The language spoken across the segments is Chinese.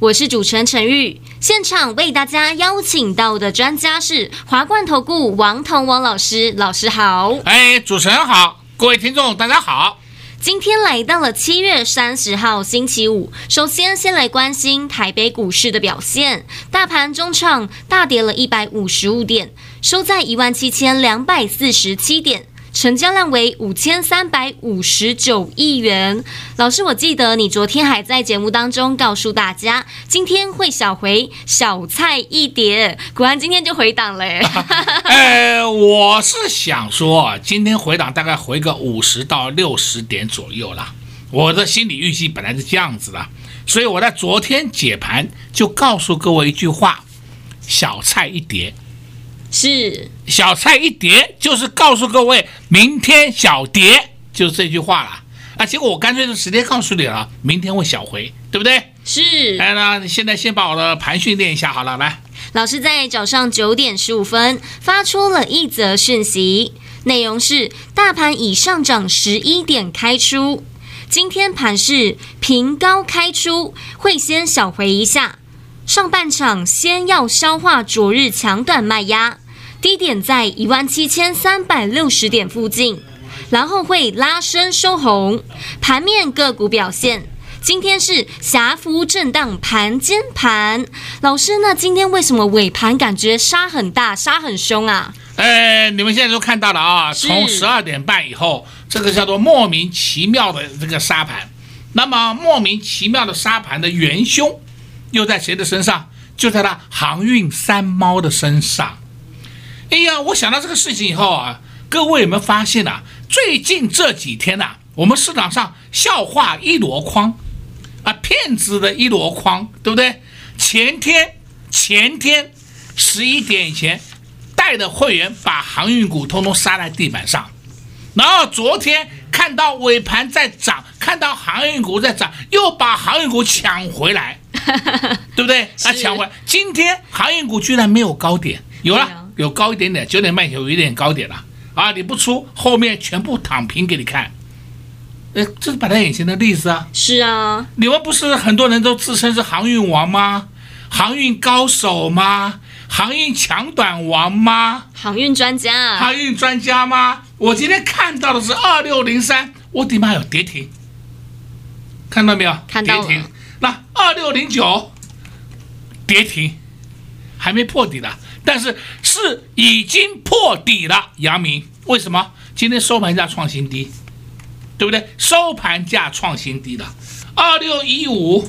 我是主持人陈玉。现场为大家邀请到的专家是华冠投顾王彤王老师，老师好。哎，主持人好，各位听众大家好。今天来到了七月三十号星期五，首先先来关心台北股市的表现，大盘中场大跌了一百五十五点，收在一万七千两百四十七点。成交量为五千三百五十九亿元。老师，我记得你昨天还在节目当中告诉大家，今天会小回小菜一碟，果然今天就回档了。呃，我是想说，今天回档大概回个五十到六十点左右啦。我的心理预期本来是这样子的，所以我在昨天解盘就告诉各位一句话：小菜一碟。是小菜一碟，就是告诉各位明天小跌，就是这句话了啊。结果我干脆就直接告诉你了，明天会小回，对不对？是。来，那你现在先把我的盘训练一下好了，来。老师在早上九点十五分发出了一则讯息，内容是：大盘已上涨十一点开出，今天盘是平高开出，会先小回一下。上半场先要消化昨日强短卖压，低点在一万七千三百六十点附近，然后会拉升收红。盘面个股表现，今天是狭幅震荡盘间盘。老师，那今天为什么尾盘感觉杀很大、杀很凶啊？哎，你们现在都看到了啊，从十二点半以后，这个叫做莫名其妙的这个杀盘。那么莫名其妙的沙盘的元凶。又在谁的身上？就在那航运三猫的身上。哎呀，我想到这个事情以后啊，各位有没有发现啊？最近这几天呐、啊，我们市场上笑话一箩筐啊，骗子的一箩筐，对不对？前天前天十一点以前带的会员把航运股通通杀在地板上，然后昨天看到尾盘在涨，看到航运股在涨，又把航运股抢回来。对不对？啊抢回来，今天航运股居然没有高点，有了，啊、有高一点点，九点半有一点高点了啊！你不出，后面全部躺平给你看。呃，这是摆在眼前的例子啊。是啊，你们不是很多人都自称是航运王吗？航运高手吗？航运强短王吗？航运专家？航运专家吗？我今天看到的是二六零三，我的妈有跌停，看到没有？看到了。跌停。那二六零九跌停，还没破底的，但是是已经破底了。阳明为什么今天收盘价创新低？对不对？收盘价创新低了。二六一五，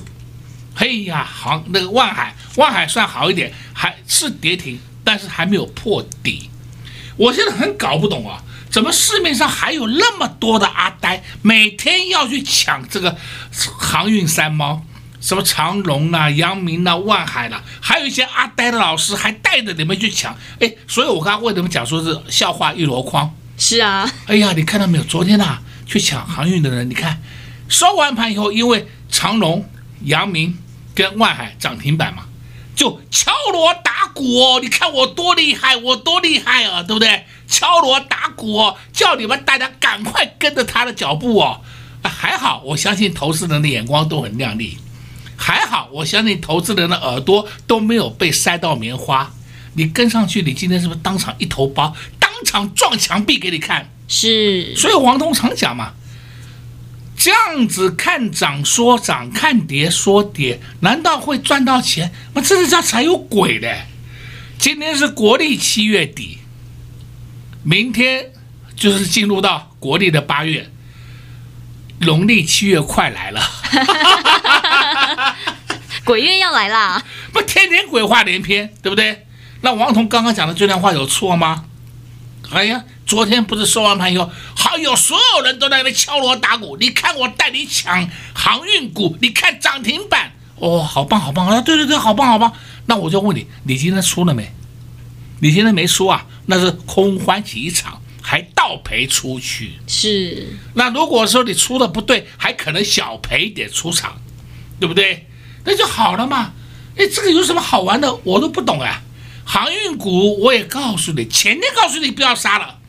嘿呀，好，那个万海，万海算好一点，还是跌停，但是还没有破底。我现在很搞不懂啊，怎么市面上还有那么多的阿呆，每天要去抢这个航运三猫？什么长荣啊、阳明啊、万海啦、啊，还有一些阿呆的老师还带着你们去抢，哎，所以我刚刚为什么讲说是笑话一箩筐？是啊，哎呀，你看到没有？昨天呐、啊，去抢航运的人，你看收完盘以后，因为长隆、阳明跟万海涨停板嘛，就敲锣打鼓哦，你看我多厉害，我多厉害啊，对不对？敲锣打鼓哦，叫你们大家赶快跟着他的脚步哦。啊，还好，我相信投资人的眼光都很亮丽。还好，我相信投资人的耳朵都没有被塞到棉花。你跟上去，你今天是不是当场一头包，当场撞墙壁给你看？是。所以王东常讲嘛，这样子看涨说涨，看跌说跌，难道会赚到钱？那这是叫才有鬼的。今天是国历七月底，明天就是进入到国历的八月。农历七月快来了，鬼月要来啦，不天天鬼话连篇，对不对？那王彤刚刚讲的这段话有错吗？哎呀，昨天不是收完盘以后，好友所有人都在那边敲锣打鼓，你看我带你抢航运股，你看涨停板，哦，好棒好棒啊！对对对，好棒好棒。那我就问你，你今天输了没？你今天没输啊，那是空欢喜一场，还倒赔出去。是。那如果说你出的不对，还可能小赔一点出场，对不对？那就好了嘛。哎，这个有什么好玩的？我都不懂啊。航运股我也告诉你，前天告诉你不要杀了，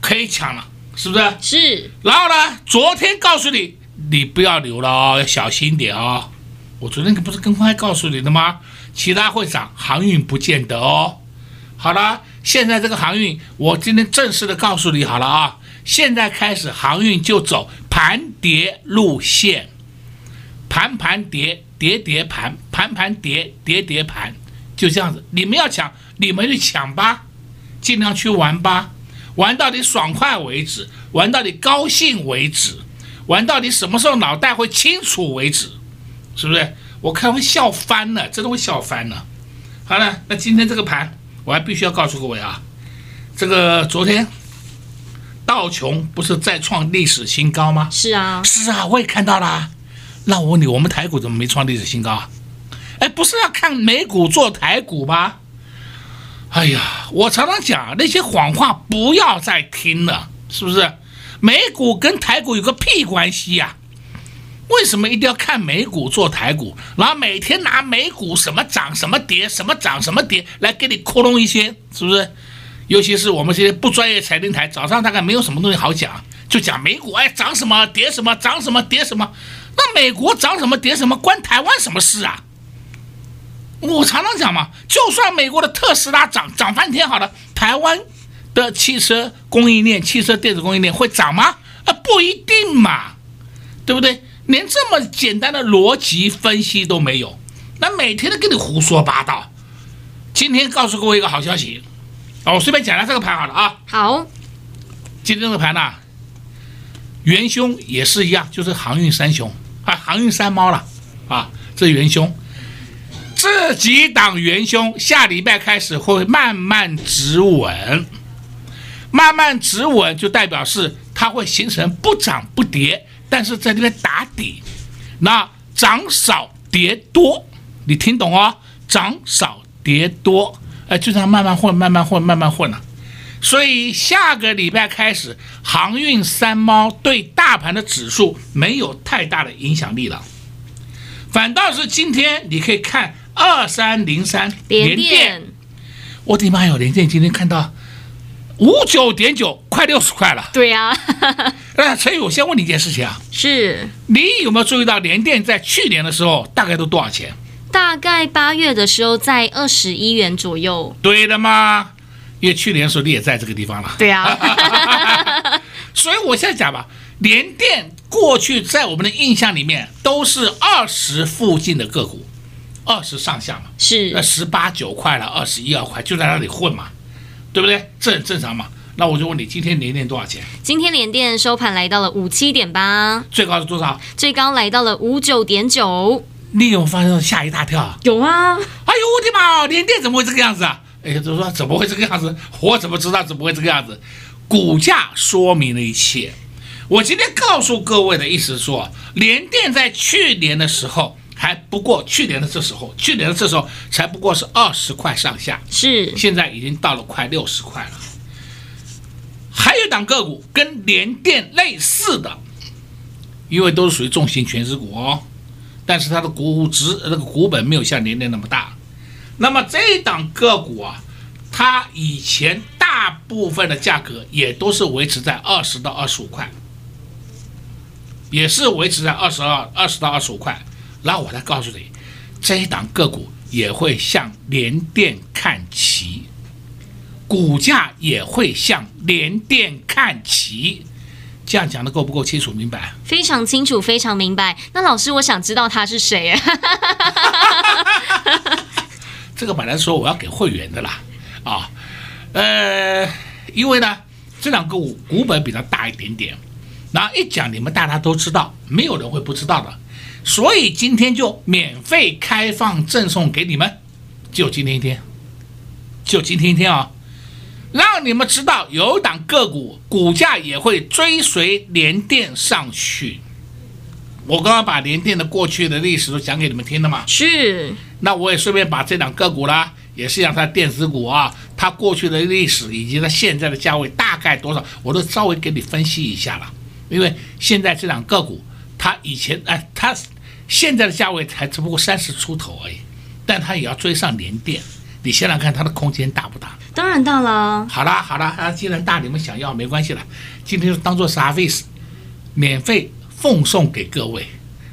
可以抢了，是不是？是。然后呢，昨天告诉你，你不要留了哦，要小心点哦。我昨天可不是公开告诉你的吗？其他会涨，航运不见得哦。好了，现在这个航运，我今天正式的告诉你好了啊，现在开始航运就走盘跌路线，盘盘跌，跌跌盘，盘盘跌，跌跌盘，就这样子。你们要抢，你们去抢吧，尽量去玩吧，玩到你爽快为止，玩到你高兴为止，玩到你什么时候脑袋会清楚为止。是不是？我看会笑翻了，真的会笑翻了。好了，那今天这个盘，我还必须要告诉各位啊，这个昨天道琼不是再创历史新高吗？是啊，是啊，我也看到了。那我问你，我们台股怎么没创历史新高啊？哎，不是要看美股做台股吗？哎呀，我常常讲那些谎话不要再听了，是不是？美股跟台股有个屁关系呀？为什么一定要看美股做台股，然后每天拿美股什么涨什么跌，什么涨什么跌来给你窟窿一些，是不是？尤其是我们这些不专业财经台，早上大概没有什么东西好讲，就讲美股，哎，涨什么跌什么，涨什么跌什么。那美国涨什么跌什么，关台湾什么事啊？我常常讲嘛，就算美国的特斯拉涨涨翻天好了，台湾的汽车供应链、汽车电子供应链会涨吗？啊，不一定嘛，对不对？连这么简单的逻辑分析都没有，那每天都跟你胡说八道。今天告诉各位一个好消息，哦，我随便讲一下这个盘好了啊。好，今天这个盘呢，元凶也是一样，就是航运三雄啊，航运三猫了啊，这元凶。这几档元凶下礼拜开始会慢慢止稳，慢慢止稳就代表是它会形成不涨不跌。但是在这边打底，那涨少跌多，你听懂哦？涨少跌多，哎，就这样慢慢混，慢慢混，慢慢混了。所以下个礼拜开始，航运三猫对大盘的指数没有太大的影响力了。反倒是今天你可以看二三零三联电，我的妈哟，联电今天看到。五九点九，快六十块了。对 呀、啊，那所以我先问你一件事情啊，是你有没有注意到联电在去年的时候大概都多少钱？大概八月的时候在二十一元左右。对的吗？因为去年的时候你也在这个地方了。对啊，所以我现在讲吧，联电过去在我们的印象里面都是二十附近的个股，二十上下嘛，是那十八九块了，二十一二块就在那里混嘛。对不对？这很正常嘛。那我就问你，今天联电多少钱？今天联电收盘来到了五七点八，最高是多少？最高来到了五九点九。你有没有发现吓一大跳？有啊！哎呦我的妈！联电怎么会这个样子啊？哎呀，就说怎么会这个样子？我怎么知道怎么会这个样子？股价说明了一切。我今天告诉各位的意思是说，联电在去年的时候。还不过去年的这时候，去年的这时候才不过是二十块上下，是现在已经到了快六十块了。还有一档个股跟联电类似的，因为都是属于重型全值股哦，但是它的股值那个股本没有像联电那么大。那么这一档个股啊，它以前大部分的价格也都是维持在二十到二十五块，也是维持在二十二二十到二十五块。然后我再告诉你，这一档个股也会向联电看齐，股价也会向联电看齐。这样讲的够不够清楚明白？非常清楚，非常明白。那老师，我想知道他是谁啊？这个本来说我要给会员的啦，啊，呃，因为呢，这两个股股本比较大一点点，然后一讲你们大家都知道，没有人会不知道的。所以今天就免费开放赠送给你们，就今天一天，就今天一天啊，让你们知道有档个股股价也会追随联电上去，我刚刚把联电的过去的历史都讲给你们听了嘛。是。那我也顺便把这两个股啦，也是让它电子股啊，它过去的历史以及它现在的价位大概多少，我都稍微给你分析一下了。因为现在这两个股，它以前哎，它现在的价位才只不过三十出头而已，但它也要追上联电。你想想看，它的空间大不大？当然大了。好啦好啦，啊，既然大，你们想要没关系了，今天就当做 service，免费。奉送给各位，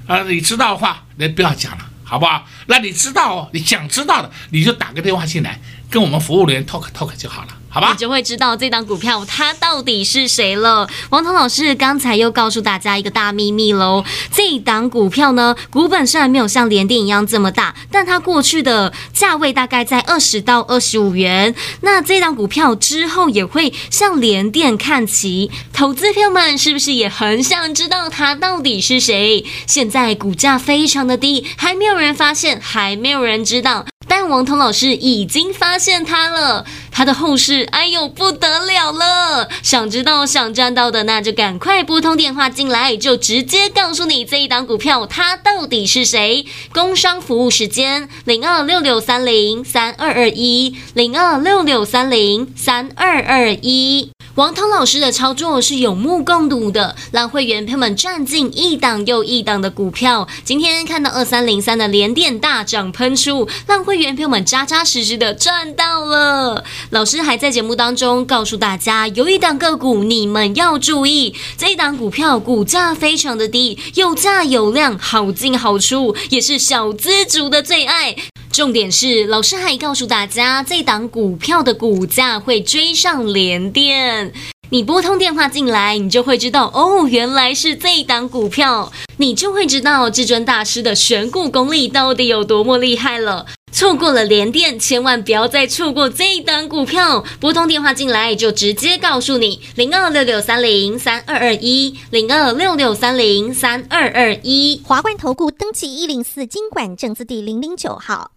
啊，你知道的话，那不要讲了，好不好？那你知道哦，你想知道的，你就打个电话进来，跟我们服务人员 talk talk 就好了。好吧，你就会知道这档股票它到底是谁了。王彤老师刚才又告诉大家一个大秘密喽，这档股票呢，股本虽然没有像联电一样这么大，但它过去的价位大概在二十到二十五元。那这档股票之后也会向联电看齐，投资朋友们是不是也很想知道它到底是谁？现在股价非常的低，还没有人发现，还没有人知道。但王彤老师已经发现他了，他的后市，哎呦不得了了！想知道、想赚到的，那就赶快拨通电话进来，就直接告诉你这一档股票它到底是谁。工商服务时间：零二六六三零三二二一，零二六六三零三二二一。王彤老师的操作是有目共睹的，让会员朋友们赚进一档又一档的股票。今天看到二三零三的连电大涨喷出，让会员朋友们扎扎实实的赚到了。老师还在节目当中告诉大家，有一档个股你们要注意，这一档股票股价非常的低，有价有量，好进好出，也是小资族的最爱。重点是，老师还告诉大家，这档股票的股价会追上联电。你拨通电话进来，你就会知道，哦，原来是这档股票，你就会知道至尊大师的选股功力到底有多么厉害了。错过了联电，千万不要再错过这一档股票。拨通电话进来，就直接告诉你，零二六六三零三二二一，零二六六三零三二二一。华冠投顾登记一零四金管证字第零零九号。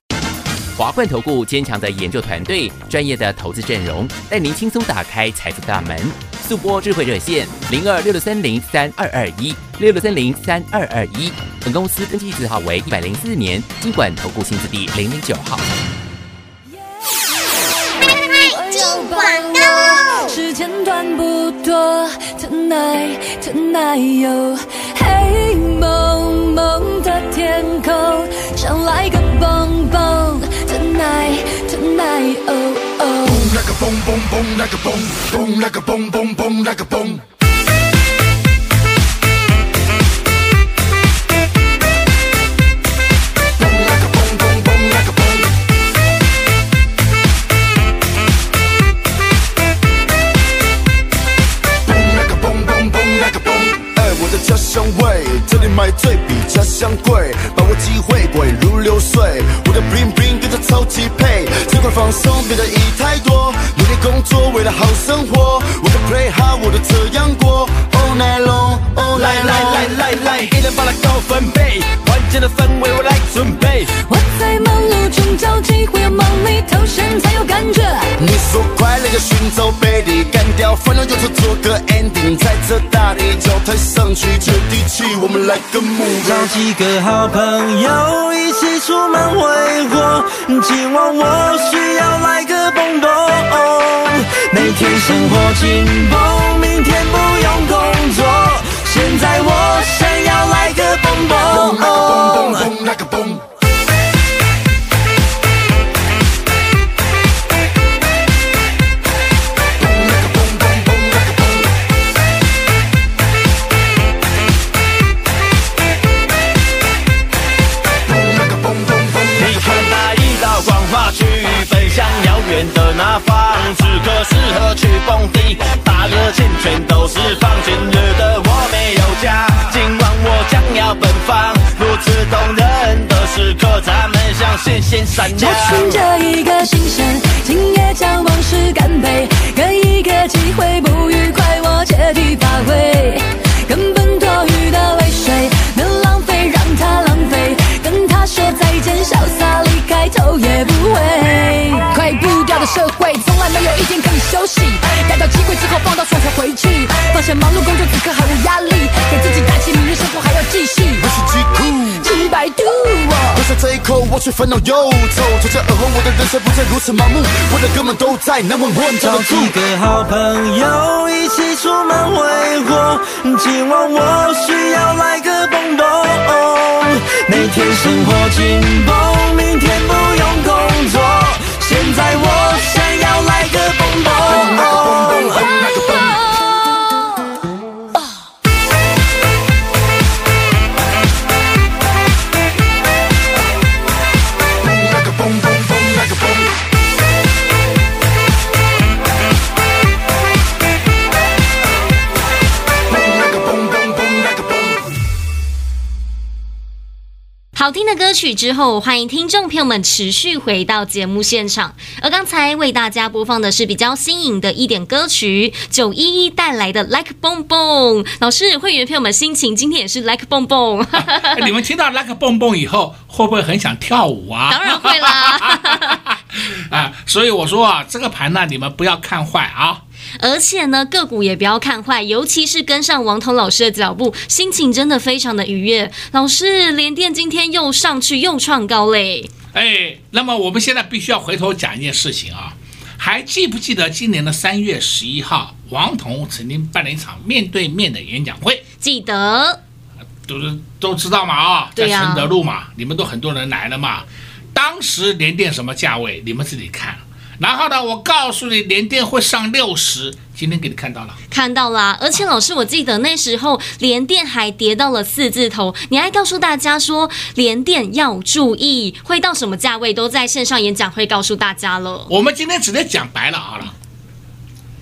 华冠投顾坚强的研究团队，专业的投资阵容，带您轻松打开财富大门。速播智慧热线零二六六三零三二二一六六三零三二二一。本公司登记字号为一百零四年金管投顾新字第零零九号。就广告。时间短不多，Tonight Tonight 哟，黑蒙蒙的天空，想来个蹦蹦。Tonight, tonight, oh, oh. Boom like a boom, boom, boom like a boom, boom like a boom, boom, boom like a boom. 这里买醉比家乡贵，把握机会滚如流水。匹配，这块放松别在意太多，努力工作为了好生活。我的 play hard，我都这样过。All night long，all night long。来来来来来，一人把它高分贝，关键的氛围我来准备。寻找背地，干掉烦恼忧愁做个 ending，在这大地脚踏上去接地气，我们。来个目标，找几个好朋友一起出门挥霍。今晚我需要来个蹦蹦，每天生活紧绷，明天不用工作。现在我想要来个蹦蹦，忙碌工作此刻毫无压力，给自己打气，明日生活还要继续。我是极酷，几百度，喝下这一口，我却烦恼忧愁。从今而后，我的人生不再如此盲目，我的哥们都在。找几个好朋友一起出门挥霍，今晚我需要来个蹦蹦。每天生活紧绷，明天不用工作，现在我想要来个蹦蹦。好听的歌曲之后，欢迎听众朋友们持续回到节目现场。而刚才为大家播放的是比较新颖的一点歌曲，九一一带来的 Like Boom Boom。老师，会员朋友们心情今天也是 Like Boom Boom。啊、你们听到 Like Boom Boom 以后，会不会很想跳舞啊？当然会啦。啊，所以我说啊，这个盘呢，你们不要看坏啊。而且呢，个股也不要看坏，尤其是跟上王彤老师的脚步，心情真的非常的愉悦。老师，联电今天又上去又创高嘞！哎，那么我们现在必须要回头讲一件事情啊，还记不记得今年的三月十一号，王彤曾经办了一场面对面的演讲会？记得，都是都知道嘛啊，在承德路嘛，啊、你们都很多人来了嘛。当时联电什么价位？你们自己看。然后呢，我告诉你，联电会上六十，今天给你看到了，看到啦。而且老师，我记得那时候联电还跌到了四字头，你还告诉大家说联电要注意，会到什么价位，都在线上演讲会告诉大家了。我们今天直接讲白了好了，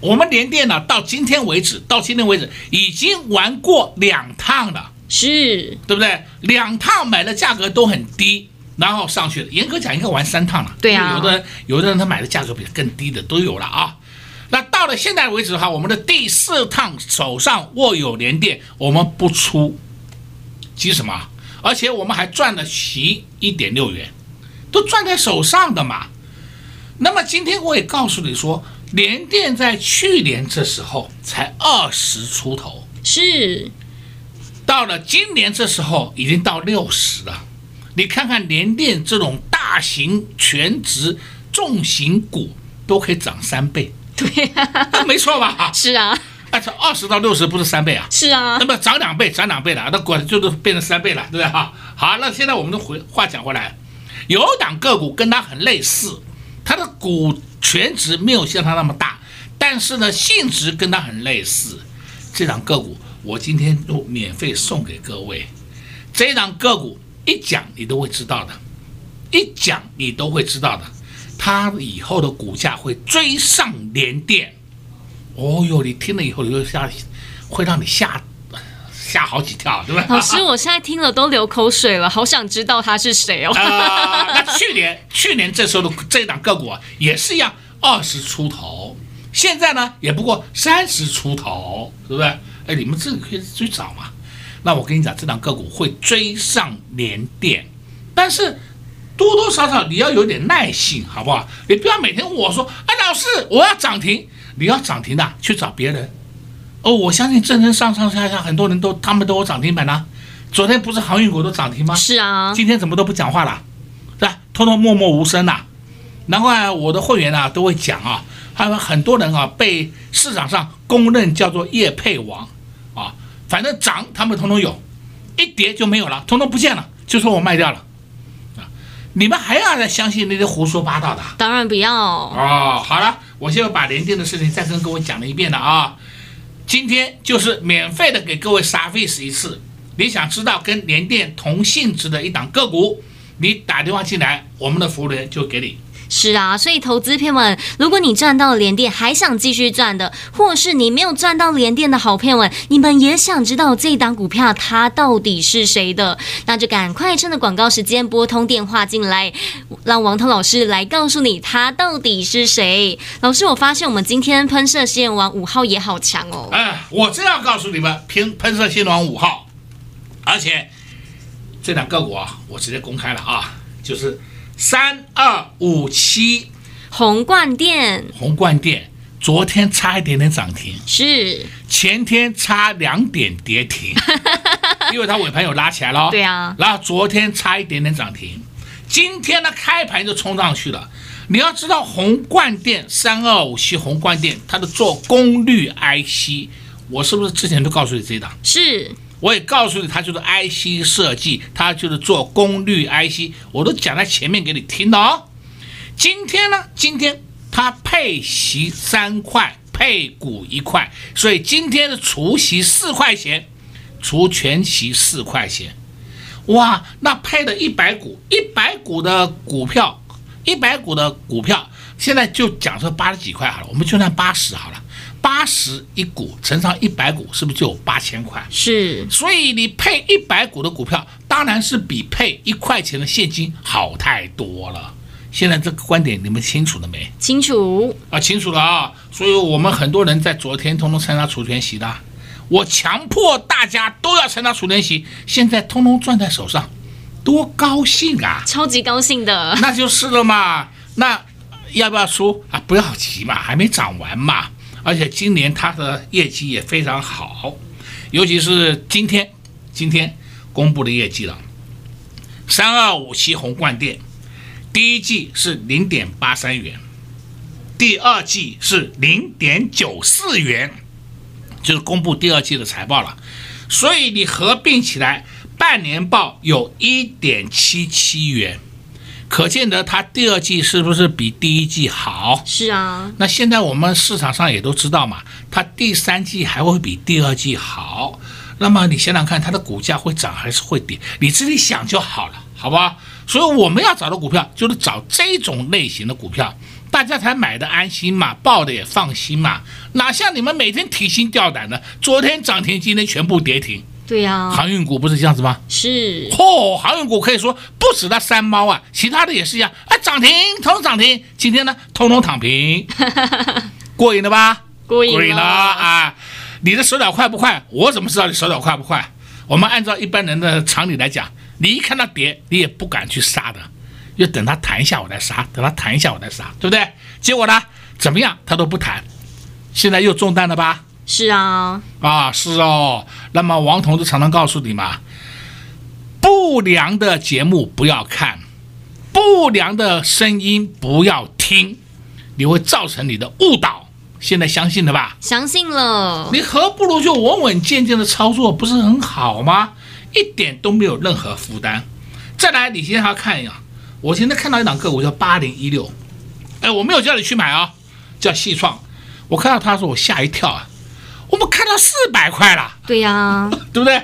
我们联电呢，到今天为止，到今天为止已经玩过两趟了，是对不对？两趟买的价格都很低。然后上去了，严格讲应该玩三趟了。对啊，有的人有的人他买的价格比更低的都有了啊。那到了现在为止的话，我们的第四趟手上握有联电，我们不出，急什么？而且我们还赚了息一点六元，都赚在手上的嘛。那么今天我也告诉你说，联电在去年这时候才二十出头，是，到了今年这时候已经到六十了。你看看联电这种大型全值重型股都可以涨三倍，对啊，没错吧？是啊，啊，从二十到六十不是三倍啊？是啊，那么涨两倍，涨两倍了，那果然就是变成三倍了，对不对哈？好，那现在我们的回话讲回来，有档个股跟它很类似，它的股权值没有像它那么大，但是呢性质跟它很类似，这档个股我今天都免费送给各位，这档个股。一讲你都会知道的，一讲你都会知道的，它以后的股价会追上连电。哦哟，你听了以后你就吓，会让你吓吓好几跳，对吧？老师，我现在听了都流口水了，好想知道他是谁哦。呃、那去年去年这时候的这档个股啊，也是一样二十出头，现在呢也不过三十出头，对不对？哎，你们这个可以去找嘛。那我跟你讲，这档个股会追上联电，但是多多少少你要有点耐性，好不好？你不要每天问我说：“哎，老师，我要涨停。”你要涨停的去找别人。哦，我相信正正上上下下很多人都他们都有涨停板呢。昨天不是航运股都涨停吗？是啊。今天怎么都不讲话了？是吧？偷偷默默无声呐。难怪我的会员啊都会讲啊，还有很多人啊被市场上公认叫做业配王。反正涨，他们通通有，一跌就没有了，通通不见了，就说我卖掉了，啊，你们还要再相信那些胡说八道的？当然不要哦。好了，我现在把联电的事情再跟各位讲了一遍了啊，今天就是免费的给各位 service 一次，你想知道跟联电同性质的一档个股，你打电话进来，我们的服务人员就给你。是啊，所以投资朋友们，如果你赚到了联电，还想继续赚的，或是你没有赚到连电的好朋友们，你们也想知道这一档股票它到底是谁的，那就赶快趁着广告时间拨通电话进来，让王涛老师来告诉你它到底是谁。老师，我发现我们今天喷射新人王五号也好强哦。哎，我这样告诉你们，喷喷射线王五号，而且这两个股啊，我直接公开了啊，就是。三二五七，红冠店，红冠店昨天差一点点涨停，是，前天差两点跌停，因为它尾盘有拉起来了。对啊，然后昨天差一点点涨停，今天呢开盘就冲上去了。你要知道红冠电三二五七红冠电，它的做功率 IC，我是不是之前都告诉你这一档？是，我也告诉你，它就是 IC 设计，它就是做功率 IC，我都讲在前面给你听的哦。今天呢，今天。它配息三块，配股一块，所以今天的除息四块钱，除全息四块钱，哇，那配的一百股，一百股的股票，一百股的股票，现在就讲说八十几块好了，我们就算八十好了，八十一股乘上一百股，是不是就有八千块？是，所以你配一百股的股票，当然是比配一块钱的现金好太多了。现在这个观点你们清楚了没？清楚啊，清楚了啊！所以我们很多人在昨天通通参加除权息的，我强迫大家都要参加除权息，现在通通攥在手上，多高兴啊！超级高兴的，那就是了嘛。那要不要出啊？不要急嘛，还没涨完嘛。而且今年它的业绩也非常好，尤其是今天今天公布的业绩了，三二五七宏冠电。第一季是零点八三元，第二季是零点九四元，就是公布第二季的财报了。所以你合并起来，半年报有一点七七元，可见得它第二季是不是比第一季好？是啊。那现在我们市场上也都知道嘛，它第三季还会比第二季好。那么你想想看，它的股价会涨还是会跌？你自己想就好了，好吧？所以我们要找的股票就是找这种类型的股票，大家才买的安心嘛，报的也放心嘛。哪像你们每天提心吊胆的，昨天涨停，今天全部跌停。对呀、啊，航运股不是这样子吗？是。嚯、哦，航运股可以说不止那三猫啊，其他的也是一样。啊，涨停，通通涨停。今天呢，通通躺平。过瘾了吧？过瘾了，过瘾了啊！你的手脚快不快？我怎么知道你手脚快不快？我们按照一般人的常理来讲。你一看到跌，你也不敢去杀的，要等它弹一下我再杀，等它弹一下我再杀，对不对？结果呢，怎么样，它都不弹，现在又中弹了吧？是啊，啊是哦。那么王同志常常告诉你嘛，不良的节目不要看，不良的声音不要听，你会造成你的误导。现在相信了吧？相信了。你何不如就稳稳健健的操作，不是很好吗？一点都没有任何负担。再来，你现在要看一下，我现在看到一档个股叫八零一六，哎，我没有叫你去买啊、哦，叫细创。我看到他说，我吓一跳啊，我们看到四百块了。对呀、啊，对不对？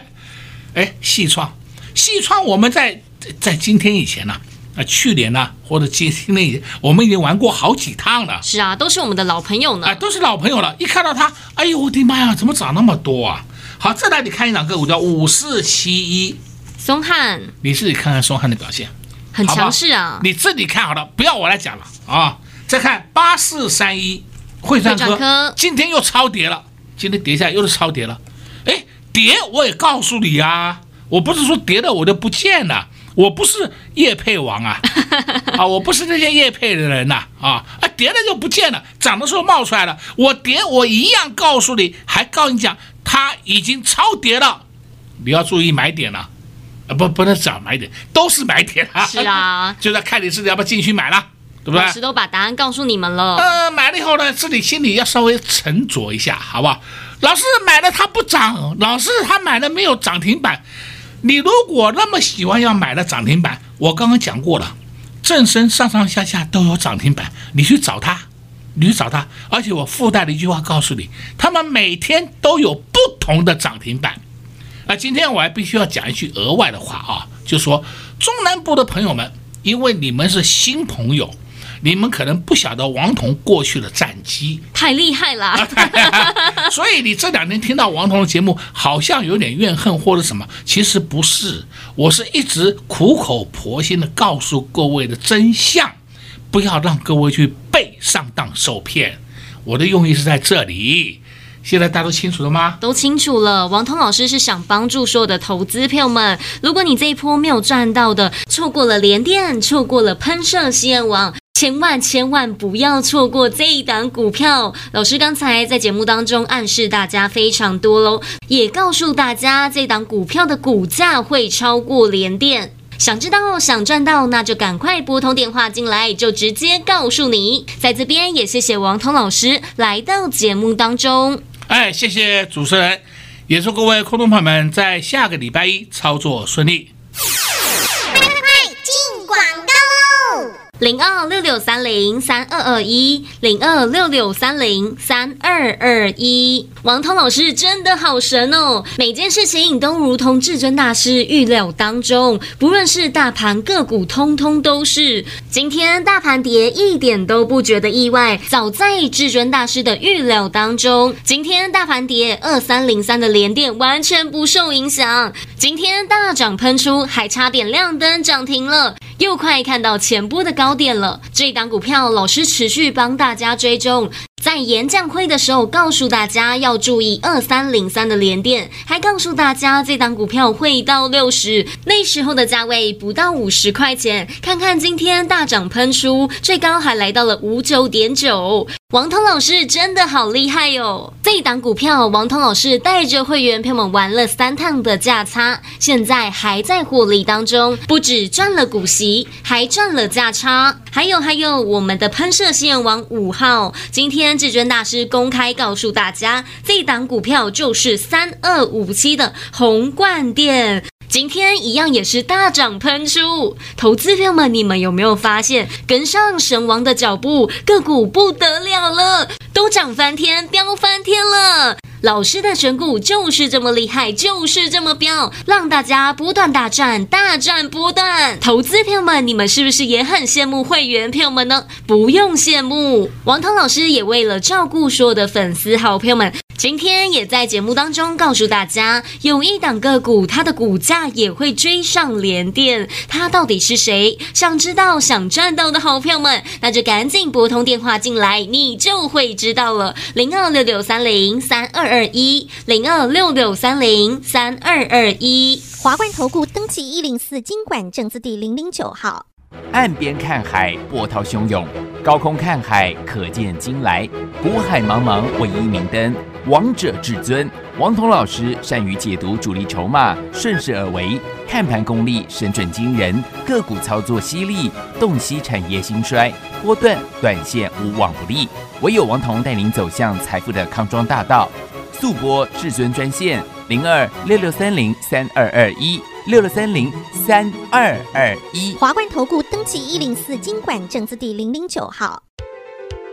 哎，细创，细创，我们在在今天以前呢、啊，啊，去年呢、啊，或者今今年以前，我们已经玩过好几趟了。是啊，都是我们的老朋友呢。啊，都是老朋友了。一看到它，哎呦，我的妈呀，怎么涨那么多啊？好，再来你看一档个股叫五四七一，松汉，你自己看看松汉的表现，很强势啊。你自己看好了，不要我来讲了啊。再看八四三一，汇算科，今天又超跌了，今天跌下来又是超跌了。哎，跌我也告诉你啊，我不是说跌了我就不见了，我不是叶配王啊，啊，我不是那些叶配的人呐啊，啊，跌了就不见了，涨的时候冒出来了，我跌我一样告诉你，还告诉你讲。它已经超跌了，你要注意买点了，啊不不能涨买点，都是买点啊。是啊，就在看你自己要不要进去买了，对不对？老师都把答案告诉你们了。呃，买了以后呢，自己心里要稍微沉着一下，好不好？老师买了它不涨，老师他买了没有涨停板。你如果那么喜欢要买了涨停板，我刚刚讲过了，正身上上下下都有涨停板，你去找他。你去找他，而且我附带的一句话告诉你，他们每天都有不同的涨停板。啊，今天我还必须要讲一句额外的话啊，就说中南部的朋友们，因为你们是新朋友，你们可能不晓得王彤过去的战绩太厉害了，所以你这两天听到王彤的节目，好像有点怨恨或者什么，其实不是，我是一直苦口婆心的告诉各位的真相。不要让各位去被上当受骗，我的用意是在这里。现在大家都清楚了吗？都清楚了。王通老师是想帮助所有的投资朋友们，如果你这一波没有赚到的，错过了联电，错过了喷射实验网。千万千万不要错过这一档股票。老师刚才在节目当中暗示大家非常多喽，也告诉大家这档股票的股价会超过联电。想知道、想赚到，那就赶快拨通电话进来，就直接告诉你。在这边也谢谢王彤老师来到节目当中。哎，谢谢主持人，也祝各位空众朋友们在下个礼拜一操作顺利。零二六六三零三二二一，零二六六三零三二二一。王通老师真的好神哦，每件事情都如同至尊大师预料当中，不论是大盘个股，通通都是。今天大盘跌一点都不觉得意外，早在至尊大师的预料当中。今天大盘跌二三零三的连电完全不受影响，今天大涨喷出，还差点亮灯涨停了。又快看到前波的高点了，这档股票老师持续帮大家追踪。在演讲会的时候，告诉大家要注意二三零三的连电，还告诉大家这档股票会到六十，那时候的价位不到五十块钱。看看今天大涨喷出，最高还来到了五九点九。王彤老师真的好厉害哟、哦！这档股票，王彤老师带着会员朋友们玩了三趟的价差，现在还在获利当中，不止赚了股息，还赚了价差。还有还有，我们的喷射线王五号，今天至尊大师公开告诉大家，这档股票就是三二五七的红冠电。今天一样也是大涨喷出，投资朋友们，你们有没有发现跟上神王的脚步，个股不得了了，都涨翻天，飙翻天了。老师的选股就是这么厉害，就是这么飙，让大家不断大赚，大赚不断。投资朋友们，你们是不是也很羡慕会员朋友们呢？不用羡慕，王涛老师也为了照顾所有的粉丝好朋友们。今天也在节目当中告诉大家，有一档个股，它的股价也会追上连电，它到底是谁？想知道、想赚到的好朋友们，那就赶紧拨通电话进来，你就会知道了。零二六六三零三二二一，零二六六三零三二二一，华冠投顾登记一零四金管证字第零零九号。岸边看海，波涛汹涌；高空看海，可见金来。股海茫茫，唯一明灯。王者至尊，王彤老师善于解读主力筹码，顺势而为，看盘功力神准惊人，个股操作犀利，洞悉产业兴衰，波段短线无往不利。唯有王彤带领走向财富的康庄大道。速播至尊专线零二六六三零三二二一六六三零三二二一。华冠投顾登记一零四金管证字第零零九号。